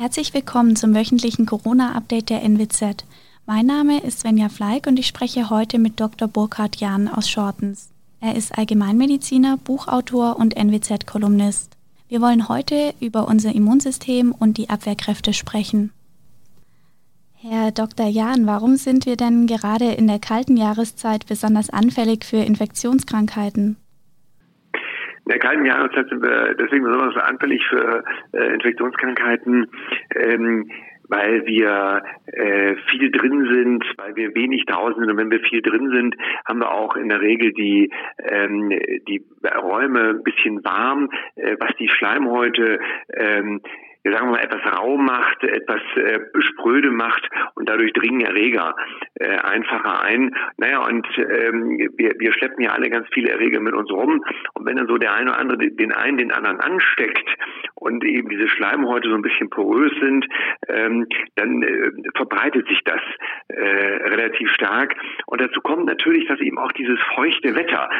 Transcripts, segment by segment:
Herzlich willkommen zum wöchentlichen Corona-Update der NWZ. Mein Name ist Svenja Fleig und ich spreche heute mit Dr. Burkhard Jahn aus Schortens. Er ist Allgemeinmediziner, Buchautor und NWZ-Kolumnist. Wir wollen heute über unser Immunsystem und die Abwehrkräfte sprechen. Herr Dr. Jahn, warum sind wir denn gerade in der kalten Jahreszeit besonders anfällig für Infektionskrankheiten? In der kalten Jahreszeit sind wir deswegen besonders anfällig für äh, Infektionskrankheiten, ähm, weil wir äh, viel drin sind, weil wir wenig draußen sind. Und wenn wir viel drin sind, haben wir auch in der Regel die, ähm, die Räume ein bisschen warm, äh, was die Schleimhäute ähm, sagen wir mal, etwas rau macht, etwas äh, spröde macht und dadurch dringen Erreger äh, einfacher ein. Naja, und ähm, wir, wir schleppen ja alle ganz viele Erreger mit uns rum. Und wenn dann so der eine oder andere den einen den anderen ansteckt und eben diese Schleimhäute so ein bisschen porös sind, ähm, dann äh, verbreitet sich das äh, relativ stark. Und dazu kommt natürlich, dass eben auch dieses feuchte Wetter,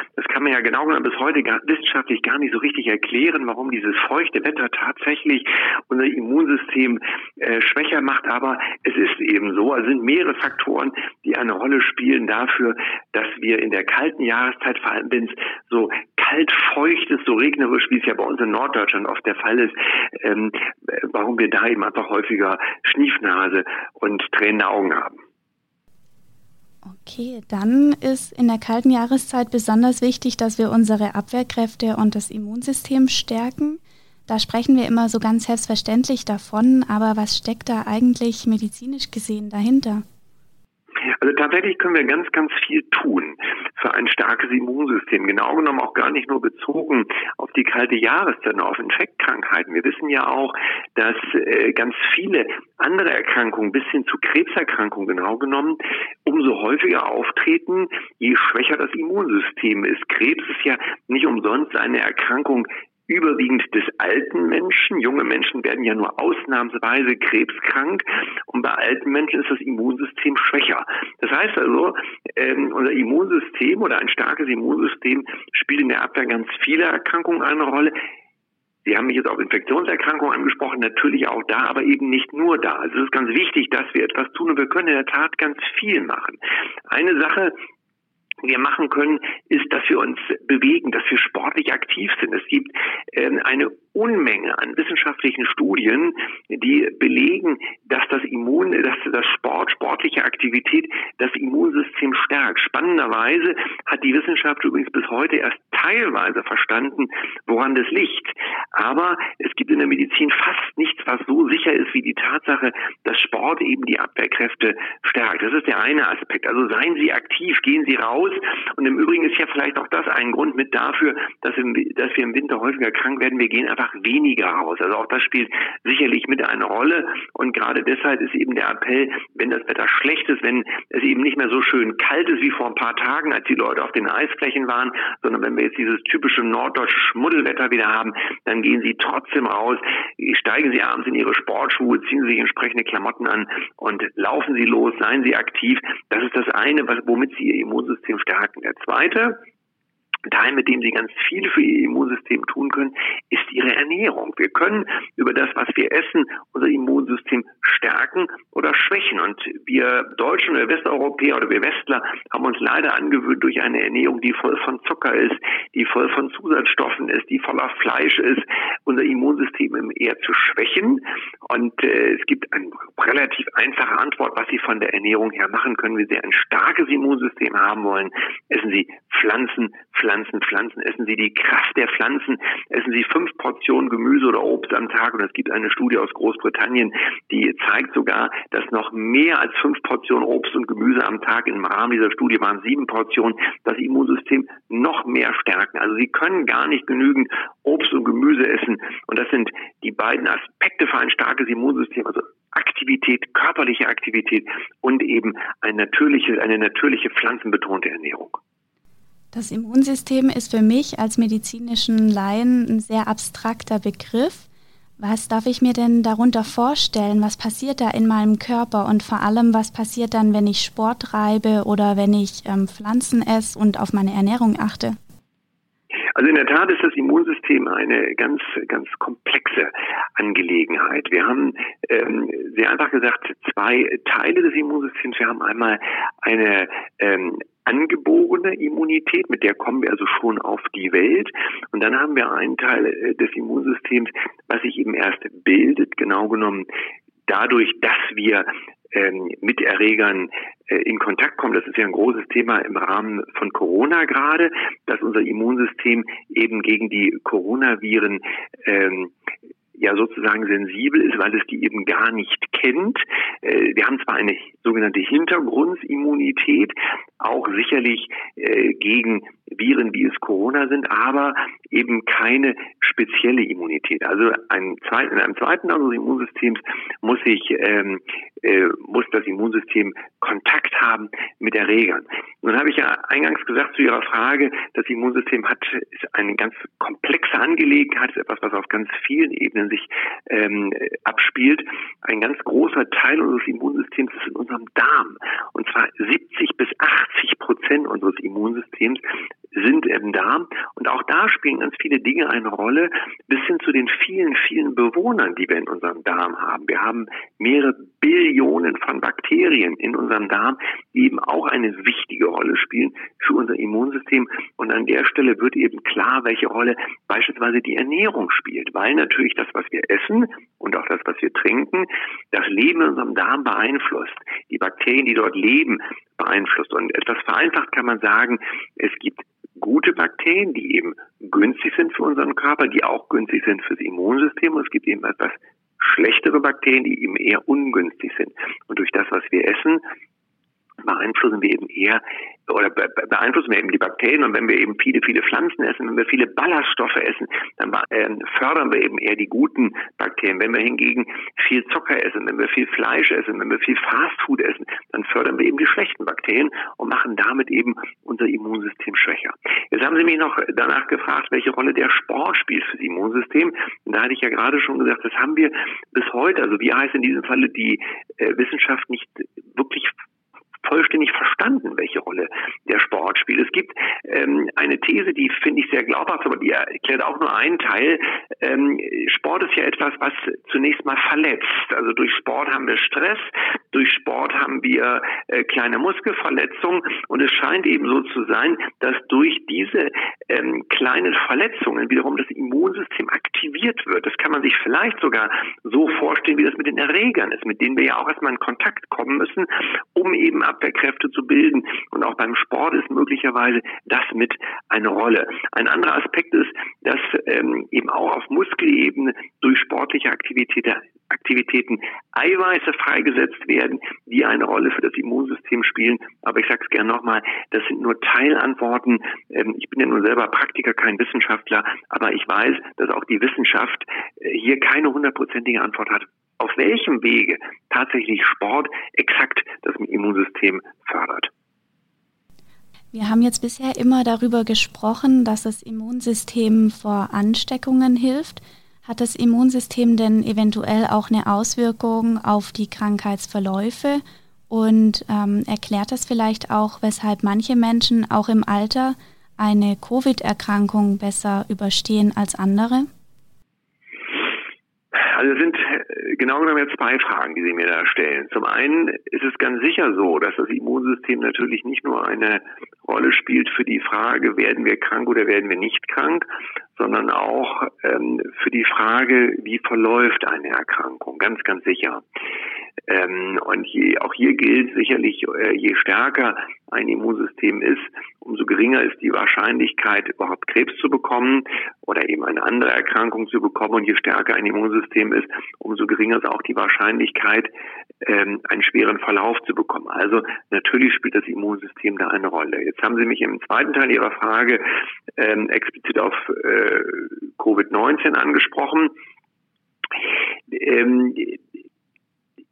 kann man ja genau genommen bis heute gar, wissenschaftlich gar nicht so richtig erklären, warum dieses feuchte Wetter tatsächlich unser Immunsystem äh, schwächer macht. Aber es ist eben so. Es sind mehrere Faktoren, die eine Rolle spielen dafür, dass wir in der kalten Jahreszeit, vor allem wenn es so kalt, feucht ist, so regnerisch, wie es ja bei uns in Norddeutschland oft der Fall ist, ähm, warum wir da eben einfach häufiger Schniefnase und tränende Augen haben. Okay, dann ist in der kalten Jahreszeit besonders wichtig, dass wir unsere Abwehrkräfte und das Immunsystem stärken. Da sprechen wir immer so ganz selbstverständlich davon, aber was steckt da eigentlich medizinisch gesehen dahinter? Also tatsächlich können wir ganz, ganz viel tun für ein starkes Immunsystem. Genau genommen auch gar nicht nur bezogen auf die kalte Jahreszeit, auf Infektkrankheiten. Wir wissen ja auch, dass äh, ganz viele andere Erkrankungen bis hin zu Krebserkrankungen genau genommen umso häufiger auftreten, je schwächer das Immunsystem ist. Krebs ist ja nicht umsonst eine Erkrankung, überwiegend des alten Menschen. Junge Menschen werden ja nur ausnahmsweise krebskrank und bei alten Menschen ist das Immunsystem schwächer. Das heißt also, ähm, unser Immunsystem oder ein starkes Immunsystem spielt in der Abwehr ganz viele Erkrankungen eine Rolle. Sie haben mich jetzt auf Infektionserkrankungen angesprochen, natürlich auch da, aber eben nicht nur da. Also es ist ganz wichtig, dass wir etwas tun und wir können in der Tat ganz viel machen. Eine Sache, wir machen können, ist, dass wir uns bewegen, dass wir sportlich aktiv sind. Es gibt äh, eine Unmenge an wissenschaftlichen Studien, die belegen, dass das Immun, dass das Sport, sportliche Aktivität das Immunsystem stärkt. Spannenderweise hat die Wissenschaft übrigens bis heute erst teilweise verstanden, woran das liegt. Aber es gibt in der Medizin fast nichts, was so sicher ist wie die Tatsache, dass Sport eben die Abwehrkräfte stärkt. Das ist der eine Aspekt. Also seien Sie aktiv, gehen Sie raus. Und im Übrigen ist ja vielleicht auch das ein Grund mit dafür, dass, im, dass wir im Winter häufiger krank werden. Wir gehen einfach weniger raus. Also auch das spielt sicherlich mit eine Rolle. Und gerade deshalb ist eben der Appell, wenn das Wetter schlecht ist, wenn es eben nicht mehr so schön kalt ist wie vor ein paar Tagen, als die Leute auf den Eisflächen waren, sondern wenn wir jetzt dieses typische norddeutsche Schmuddelwetter wieder haben, dann gehen Sie trotzdem raus, steigen Sie abends in Ihre Sportschuhe, ziehen Sie sich entsprechende Klamotten an und laufen Sie los, seien Sie aktiv. Das ist das eine, womit Sie Ihr Immunsystem stärken. Der zweite, Teil, mit dem Sie ganz viel für Ihr Immunsystem tun können, ist Ihre Ernährung. Wir können über das, was wir essen, unser Immunsystem stärken oder schwächen. Und wir Deutschen oder Westeuropäer oder wir Westler haben uns leider angewöhnt durch eine Ernährung, die voll von Zucker ist, die voll von Zusatzstoffen ist, die voller Fleisch ist, unser Immunsystem eher zu schwächen. Und äh, es gibt eine relativ einfache Antwort, was Sie von der Ernährung her machen können. Wenn Sie ein starkes Immunsystem haben wollen, essen Sie Pflanzen, Pflanzen Pflanzen, Pflanzen, essen Sie die Kraft der Pflanzen, essen Sie fünf Portionen Gemüse oder Obst am Tag? Und es gibt eine Studie aus Großbritannien, die zeigt sogar, dass noch mehr als fünf Portionen Obst und Gemüse am Tag im Rahmen dieser Studie waren. Sieben Portionen, das Immunsystem noch mehr stärken. Also Sie können gar nicht genügend Obst und Gemüse essen. Und das sind die beiden Aspekte für ein starkes Immunsystem, also Aktivität, körperliche Aktivität und eben ein natürliche, eine natürliche pflanzenbetonte Ernährung. Das Immunsystem ist für mich als medizinischen Laien ein sehr abstrakter Begriff. Was darf ich mir denn darunter vorstellen? Was passiert da in meinem Körper und vor allem, was passiert dann, wenn ich Sport treibe oder wenn ich ähm, Pflanzen esse und auf meine Ernährung achte? Also in der Tat ist das Immunsystem eine ganz, ganz komplexe Angelegenheit. Wir haben ähm, sehr einfach gesagt zwei Teile des Immunsystems. Wir haben einmal eine ähm, angeborene Immunität, mit der kommen wir also schon auf die Welt. Und dann haben wir einen Teil äh, des Immunsystems, was sich eben erst bildet, genau genommen dadurch, dass wir ähm, mit Erregern äh, in Kontakt kommen. Das ist ja ein großes Thema im Rahmen von Corona gerade, dass unser Immunsystem eben gegen die Coronaviren ähm, ja sozusagen sensibel ist, weil es die eben gar nicht kennt. Äh, wir haben zwar eine sogenannte Hintergrundimmunität, auch sicherlich äh, gegen Viren, wie es Corona sind, aber eben keine spezielle Immunität. Also ein zweiten, in einem zweiten Teil unseres Immunsystems muss ich ähm, äh, muss das Immunsystem Kontakt haben mit Erregern. Nun habe ich ja eingangs gesagt zu Ihrer Frage, das Immunsystem hat ist eine ganz komplexe Angelegenheit, ist etwas, was auf ganz vielen Ebenen sich ähm, abspielt. Ein ganz großer Teil unseres Immunsystems ist in unserem Darm. Und zwar 70 bis 80 Prozent unseres Immunsystems sind im Darm. Und auch da spielen ganz viele Dinge eine Rolle, bis hin zu den vielen, vielen Bewohnern, die wir in unserem Darm haben. Wir haben mehrere Billionen von Bakterien in unserem Darm, die eben auch eine wichtige Rolle spielen für unser Immunsystem. Und an der Stelle wird eben klar, welche Rolle beispielsweise die Ernährung spielt, weil natürlich das, was wir essen und auch das, was wir trinken, das Leben in unserem Darm beeinflusst. Die Bakterien, die dort leben, beeinflusst. Und etwas vereinfacht kann man sagen, es gibt gute Bakterien, die eben günstig sind für unseren Körper, die auch günstig sind fürs Immunsystem. Und es gibt eben etwas schlechtere Bakterien, die eben eher ungünstig sind. Und durch das, was wir essen, beeinflussen wir eben eher oder beeinflussen wir eben die Bakterien und wenn wir eben viele, viele Pflanzen essen, wenn wir viele Ballaststoffe essen, dann ähm, fördern wir eben eher die guten Bakterien. Wenn wir hingegen viel Zucker essen, wenn wir viel Fleisch essen, wenn wir viel Fastfood essen, dann fördern wir eben die schlechten Bakterien und machen damit eben unser Immunsystem schwächer. Jetzt haben Sie mich noch danach gefragt, welche Rolle der Sport spielt für das Immunsystem. Und da hatte ich ja gerade schon gesagt, das haben wir bis heute, also wie heißt in diesem Falle die äh, Wissenschaft nicht wirklich vollständig verstanden, welche Rolle der Sport spielt. Es gibt ähm, eine These, die finde ich sehr glaubhaft, aber die erklärt auch nur einen Teil. Ähm, Sport ist ja etwas, was zunächst mal verletzt. Also durch Sport haben wir Stress, durch Sport haben wir äh, kleine Muskelverletzungen und es scheint eben so zu sein, dass durch diese ähm, kleinen Verletzungen wiederum das Immunsystem aktiviert wird. Das kann man sich vielleicht sogar so vorstellen, wie das mit den Erregern ist, mit denen wir ja auch erstmal in Kontakt kommen müssen, um eben Abwehrkräfte zu bilden. Und auch beim Sport ist möglicherweise das mit eine Rolle. Ein anderer Aspekt ist, dass ähm, eben auch auf Muskelebene durch sportliche Aktivität, Aktivitäten Eiweiße freigesetzt werden, die eine Rolle für das Immunsystem spielen. Aber ich sage es gerne nochmal, das sind nur Teilantworten. Ähm, ich bin ja nun selber Praktiker, kein Wissenschaftler, aber ich weiß, dass auch die Wissenschaft äh, hier keine hundertprozentige Antwort hat auf welchem Wege tatsächlich Sport exakt das Immunsystem fördert. Wir haben jetzt bisher immer darüber gesprochen, dass das Immunsystem vor Ansteckungen hilft. Hat das Immunsystem denn eventuell auch eine Auswirkung auf die Krankheitsverläufe? Und ähm, erklärt das vielleicht auch, weshalb manche Menschen auch im Alter eine Covid-Erkrankung besser überstehen als andere? Also es sind äh, genau genommen jetzt zwei Fragen, die Sie mir da stellen. Zum einen ist es ganz sicher so, dass das Immunsystem natürlich nicht nur eine Rolle spielt für die Frage, werden wir krank oder werden wir nicht krank, sondern auch ähm, für die Frage, wie verläuft eine Erkrankung. Ganz, ganz sicher. Ähm, und je, auch hier gilt sicherlich, äh, je stärker ein Immunsystem ist, umso geringer ist die Wahrscheinlichkeit, überhaupt Krebs zu bekommen oder eben eine andere Erkrankung zu bekommen. Und je stärker ein Immunsystem ist, umso geringer ist auch die Wahrscheinlichkeit, ähm, einen schweren Verlauf zu bekommen. Also natürlich spielt das Immunsystem da eine Rolle. Jetzt haben Sie mich im zweiten Teil Ihrer Frage ähm, explizit auf äh, Covid-19 angesprochen. Ähm,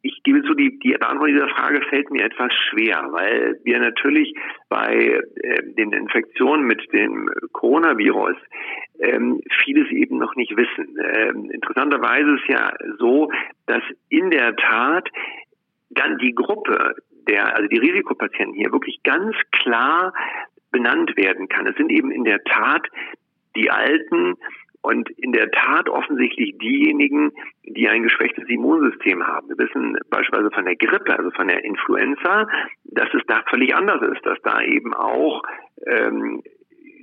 ich gebe zu, die, die Beantwortung dieser Frage fällt mir etwas schwer, weil wir natürlich bei äh, den Infektionen mit dem Coronavirus ähm, vieles eben noch nicht wissen. Ähm, interessanterweise ist ja so, dass in der Tat dann die Gruppe der, also die Risikopatienten hier wirklich ganz klar benannt werden kann. Es sind eben in der Tat die Alten und in der Tat offensichtlich diejenigen, die ein geschwächtes Immunsystem haben. Wir wissen beispielsweise von der Grippe, also von der Influenza, dass es da völlig anders ist, dass da eben auch ähm,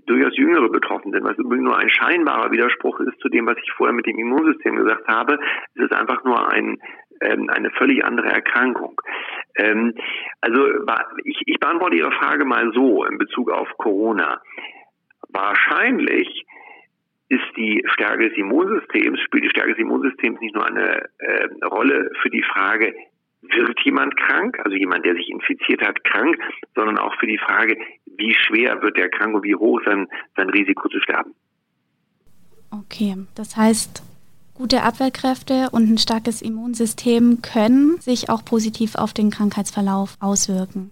durchaus Jüngere betroffen sind, was übrigens nur ein scheinbarer Widerspruch ist zu dem, was ich vorher mit dem Immunsystem gesagt habe. Es ist einfach nur ein, ähm, eine völlig andere Erkrankung. Ähm, also ich, ich beantworte Ihre Frage mal so in Bezug auf Corona. Wahrscheinlich ist die Stärke des Immunsystems, spielt die Stärke des Immunsystems nicht nur eine äh, Rolle für die Frage, wird jemand krank, also jemand, der sich infiziert hat, krank, sondern auch für die Frage, wie schwer wird der krank und wie hoch sein, sein Risiko zu sterben. Okay, das heißt, gute Abwehrkräfte und ein starkes Immunsystem können sich auch positiv auf den Krankheitsverlauf auswirken.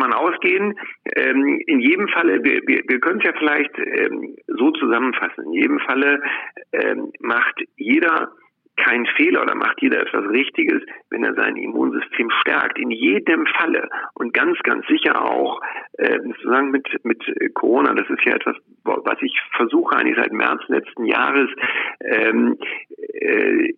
Kann man ausgehen. Ähm, in jedem Falle, wir, wir, wir können es ja vielleicht ähm, so zusammenfassen, in jedem Falle ähm, macht jeder keinen Fehler oder macht jeder etwas Richtiges, wenn er sein Immunsystem stärkt. In jedem Falle und ganz, ganz sicher auch äh, sozusagen mit, mit Corona. Das ist ja etwas, was ich versuche eigentlich seit März letzten Jahres ähm, äh,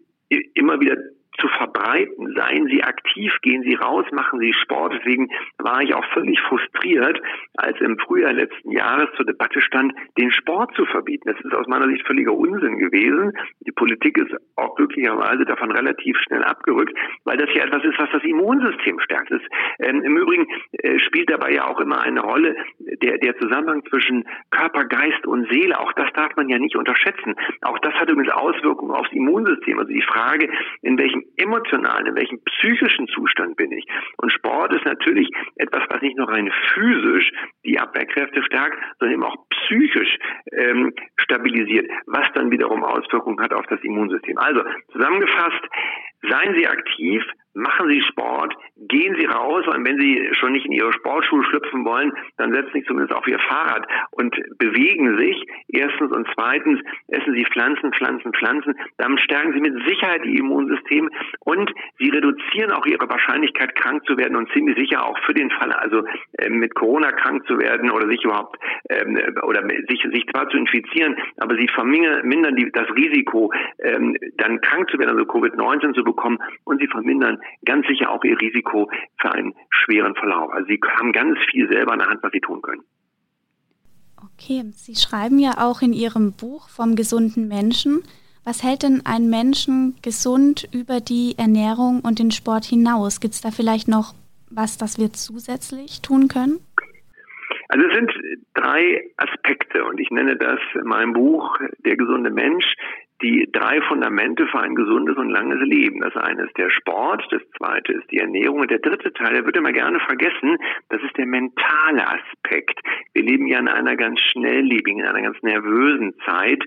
immer wieder zu verbreiten. Seien Sie aktiv, gehen Sie raus, machen Sie Sport. Deswegen war ich auch völlig frustriert, als im Frühjahr letzten Jahres zur Debatte stand, den Sport zu verbieten. Das ist aus meiner Sicht völliger Unsinn gewesen. Die Politik ist auch glücklicherweise davon relativ schnell abgerückt, weil das ja etwas ist, was das Immunsystem stärkt. Das, ähm, Im Übrigen äh, spielt dabei ja auch immer eine Rolle der, der Zusammenhang zwischen Körper, Geist und Seele. Auch das darf man ja nicht unterschätzen. Auch das hat übrigens Auswirkungen aufs Immunsystem. Also die Frage, in welchem emotionalen, in welchem psychischen Zustand bin ich. Und Sport ist natürlich etwas, was nicht nur rein physisch die Abwehrkräfte stärkt, sondern eben auch psychisch ähm, stabilisiert, was dann wiederum Auswirkungen hat auf das Immunsystem. Also zusammengefasst, seien Sie aktiv, machen Sie Sport, gehen Sie raus und wenn Sie schon nicht in Ihre Sportschuhe schlüpfen wollen, dann setzen Sie zumindest auf Ihr Fahrrad und bewegen sich. Erstens und zweitens essen Sie Pflanzen, Pflanzen, Pflanzen. Damit stärken Sie mit Sicherheit Ihr Immunsystem und Sie reduzieren auch Ihre Wahrscheinlichkeit, krank zu werden und ziemlich sicher auch für den Fall, also äh, mit Corona krank zu werden oder sich überhaupt ähm, oder sich, sich zwar zu infizieren, aber Sie vermindern die, das Risiko, ähm, dann krank zu werden, also Covid-19 zu bekommen und Sie vermindern ganz sicher auch ihr Risiko für einen schweren Verlauf. Also sie haben ganz viel selber in der Hand, was sie tun können. Okay, Sie schreiben ja auch in Ihrem Buch vom gesunden Menschen. Was hält denn einen Menschen gesund über die Ernährung und den Sport hinaus? Gibt es da vielleicht noch was, das wir zusätzlich tun können? Also es sind drei Aspekte und ich nenne das in meinem Buch Der gesunde Mensch die drei Fundamente für ein gesundes und langes Leben. Das eine ist der Sport, das zweite ist die Ernährung und der dritte Teil, der wird immer gerne vergessen, das ist der mentale Aspekt. Wir leben ja in einer ganz schnelllebigen, in einer ganz nervösen Zeit.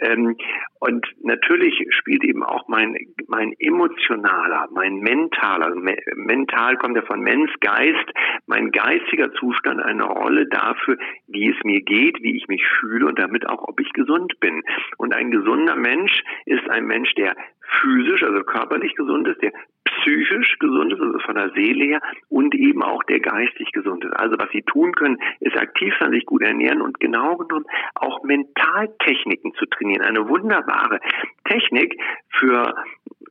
Ähm, und natürlich spielt eben auch mein, mein emotionaler, mein mentaler, me mental kommt ja von Mensch, Geist, mein geistiger Zustand eine Rolle dafür, wie es mir geht, wie ich mich fühle und damit auch, ob ich gesund bin. Und ein gesunder Mensch ist ein Mensch, der physisch, also körperlich gesund ist, der psychisch gesund ist, also von der Seele her, und eben auch der geistig gesund ist. Also was sie tun können, ist aktiv sein, sich gut ernähren und genau genommen auch Mentaltechniken zu trainieren. Eine wunderbare Technik für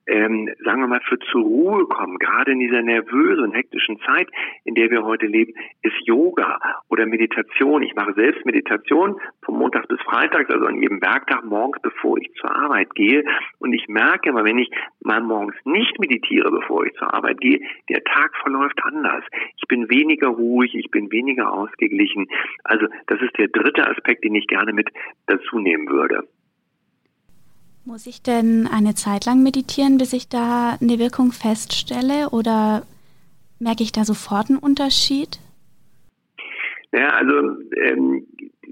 ähm, sagen wir mal, für zur Ruhe kommen, gerade in dieser nervösen, hektischen Zeit, in der wir heute leben, ist Yoga oder Meditation. Ich mache selbst Meditation vom Montag bis Freitag, also an jedem Werktag morgens, bevor ich zur Arbeit gehe. Und ich merke immer, wenn ich mal morgens nicht meditiere, bevor ich zur Arbeit gehe, der Tag verläuft anders. Ich bin weniger ruhig, ich bin weniger ausgeglichen. Also das ist der dritte Aspekt, den ich gerne mit dazu nehmen würde. Muss ich denn eine Zeit lang meditieren, bis ich da eine Wirkung feststelle oder merke ich da sofort einen Unterschied? Ja, also ähm,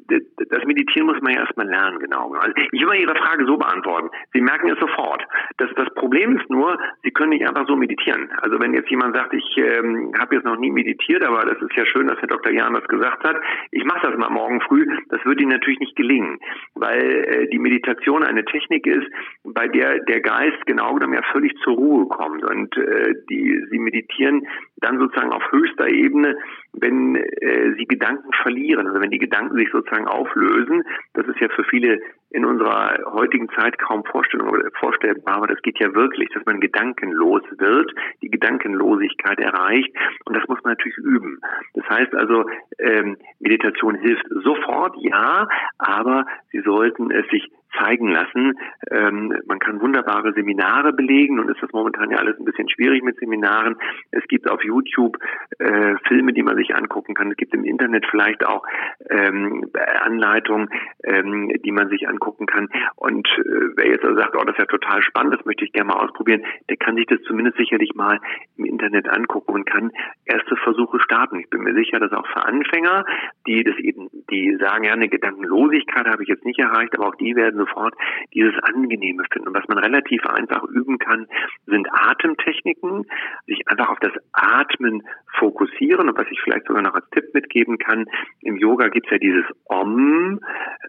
das Meditieren muss man ja erstmal lernen, genau. Also ich will mal Ihre Frage so beantworten. Sie merken es sofort. Das, das Problem ist nur, Sie können nicht einfach so meditieren. Also wenn jetzt jemand sagt, ich ähm, habe jetzt noch nie meditiert, aber das ist ja schön, dass Herr Dr. Jahn das gesagt hat, ich mache das mal morgen früh, das wird Ihnen natürlich nicht gelingen, weil äh, die Meditation eine Technik ist, bei der der Geist genau genommen ja völlig zur Ruhe kommt und äh, die Sie meditieren dann sozusagen auf höchster Ebene, wenn äh, Sie Gedanken verlieren, also wenn die Gedanken sich sozusagen auflösen. Das ist ja für viele in unserer heutigen Zeit kaum vorstellbar, aber das geht ja wirklich, dass man gedankenlos wird, die Gedankenlosigkeit erreicht und das muss man natürlich üben. Das heißt also, ähm, Meditation hilft sofort, ja, aber Sie sollten es sich zeigen lassen. Ähm, man kann wunderbare Seminare belegen und ist das momentan ja alles ein bisschen schwierig mit Seminaren. Es gibt auf YouTube äh, Filme, die man sich angucken kann. Es gibt im Internet vielleicht auch ähm, Anleitungen, ähm, die man sich angucken kann. Und äh, wer jetzt also sagt, oh, das ist ja total spannend, das möchte ich gerne mal ausprobieren, der kann sich das zumindest sicherlich mal im Internet angucken und kann erste Versuche starten. Ich bin mir sicher, dass auch für Anfänger, die das eben, die sagen, ja, eine Gedankenlosigkeit habe ich jetzt nicht erreicht, aber auch die werden sofort dieses Angenehme finden. Und was man relativ einfach üben kann, sind Atemtechniken, sich einfach auf das Atmen fokussieren und was ich vielleicht sogar noch als Tipp mitgeben kann, im Yoga gibt es ja dieses Om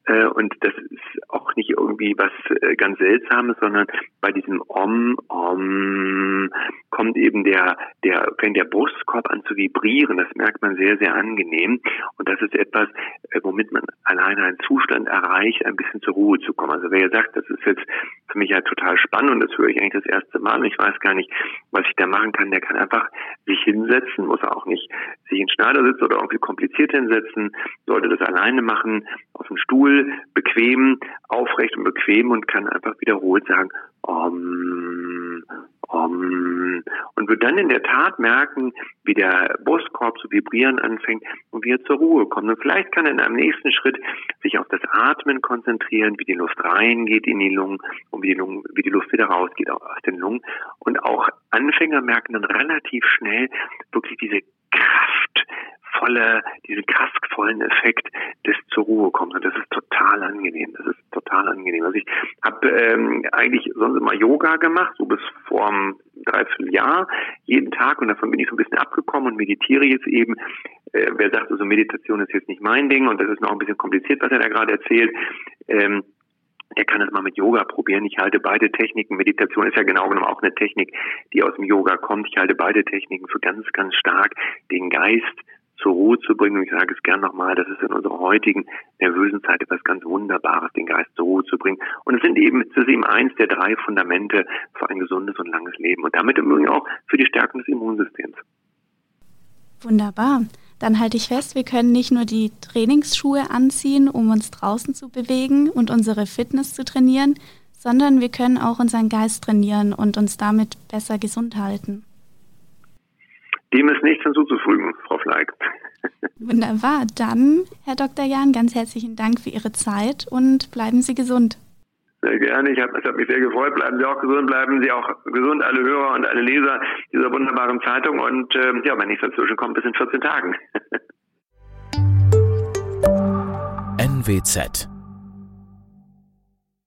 äh, und das ist irgendwie was äh, ganz Seltsames, sondern bei diesem Om, Om kommt eben der, der, fängt der Brustkorb an zu vibrieren. Das merkt man sehr, sehr angenehm. Und das ist etwas, äh, womit man alleine einen Zustand erreicht, ein bisschen zur Ruhe zu kommen. Also wer sagt, das ist jetzt für mich ja total spannend und das höre ich eigentlich das erste Mal. Und ich weiß gar nicht, was ich da machen kann, der kann einfach sich hinsetzen, muss auch nicht sich in Schneidersitz oder irgendwie kompliziert hinsetzen, sollte das alleine machen, auf dem Stuhl, bequem, aufrecht und bequem und kann einfach wiederholt sagen, Om, Om, und wird dann in der Tat merken, wie der Brustkorb zu vibrieren anfängt und wie er zur Ruhe kommt. Und vielleicht kann er in einem nächsten Schritt sich auf das Atmen konzentrieren, wie die Luft reingeht in die Lungen und wie die, Lungen, wie die Luft wieder rausgeht aus den Lungen. Und auch Anfänger merken dann relativ schnell wirklich diese kraftvolle, diesen kraftvollen Effekt des zur Ruhe kommt. Und das ist total angenehm. Das ist total angenehm. Also ich habe ähm, eigentlich sonst immer Yoga gemacht, so bis vor einem Dreivierteljahr, jeden Tag. Und davon bin ich so ein bisschen abgekommen und meditiere jetzt eben. Äh, wer sagt, also Meditation ist jetzt nicht mein Ding und das ist noch ein bisschen kompliziert, was er da gerade erzählt. Ähm, der kann es mal mit Yoga probieren. Ich halte beide Techniken, Meditation ist ja genau genommen auch eine Technik, die aus dem Yoga kommt. Ich halte beide Techniken für ganz, ganz stark, den Geist zur Ruhe zu bringen. Und ich sage es gern nochmal, das ist in unserer heutigen nervösen Zeit etwas ganz Wunderbares, den Geist zur Ruhe zu bringen. Und es sind eben, es ist eben eins der drei Fundamente für ein gesundes und langes Leben und damit im Übrigen auch für die Stärkung des Immunsystems. Wunderbar. Dann halte ich fest, wir können nicht nur die Trainingsschuhe anziehen, um uns draußen zu bewegen und unsere Fitness zu trainieren, sondern wir können auch unseren Geist trainieren und uns damit besser gesund halten. Dem ist nichts hinzuzufügen, Frau Fleig. Wunderbar. Dann, Herr Dr. Jahn, ganz herzlichen Dank für Ihre Zeit und bleiben Sie gesund. Sehr gerne. Ich habe hab mich sehr gefreut. Bleiben Sie auch gesund, bleiben Sie auch gesund, alle Hörer und alle Leser dieser wunderbaren Zeitung. Und äh, ja, wenn nichts dazwischen kommt, bis in 14 Tagen. NWZ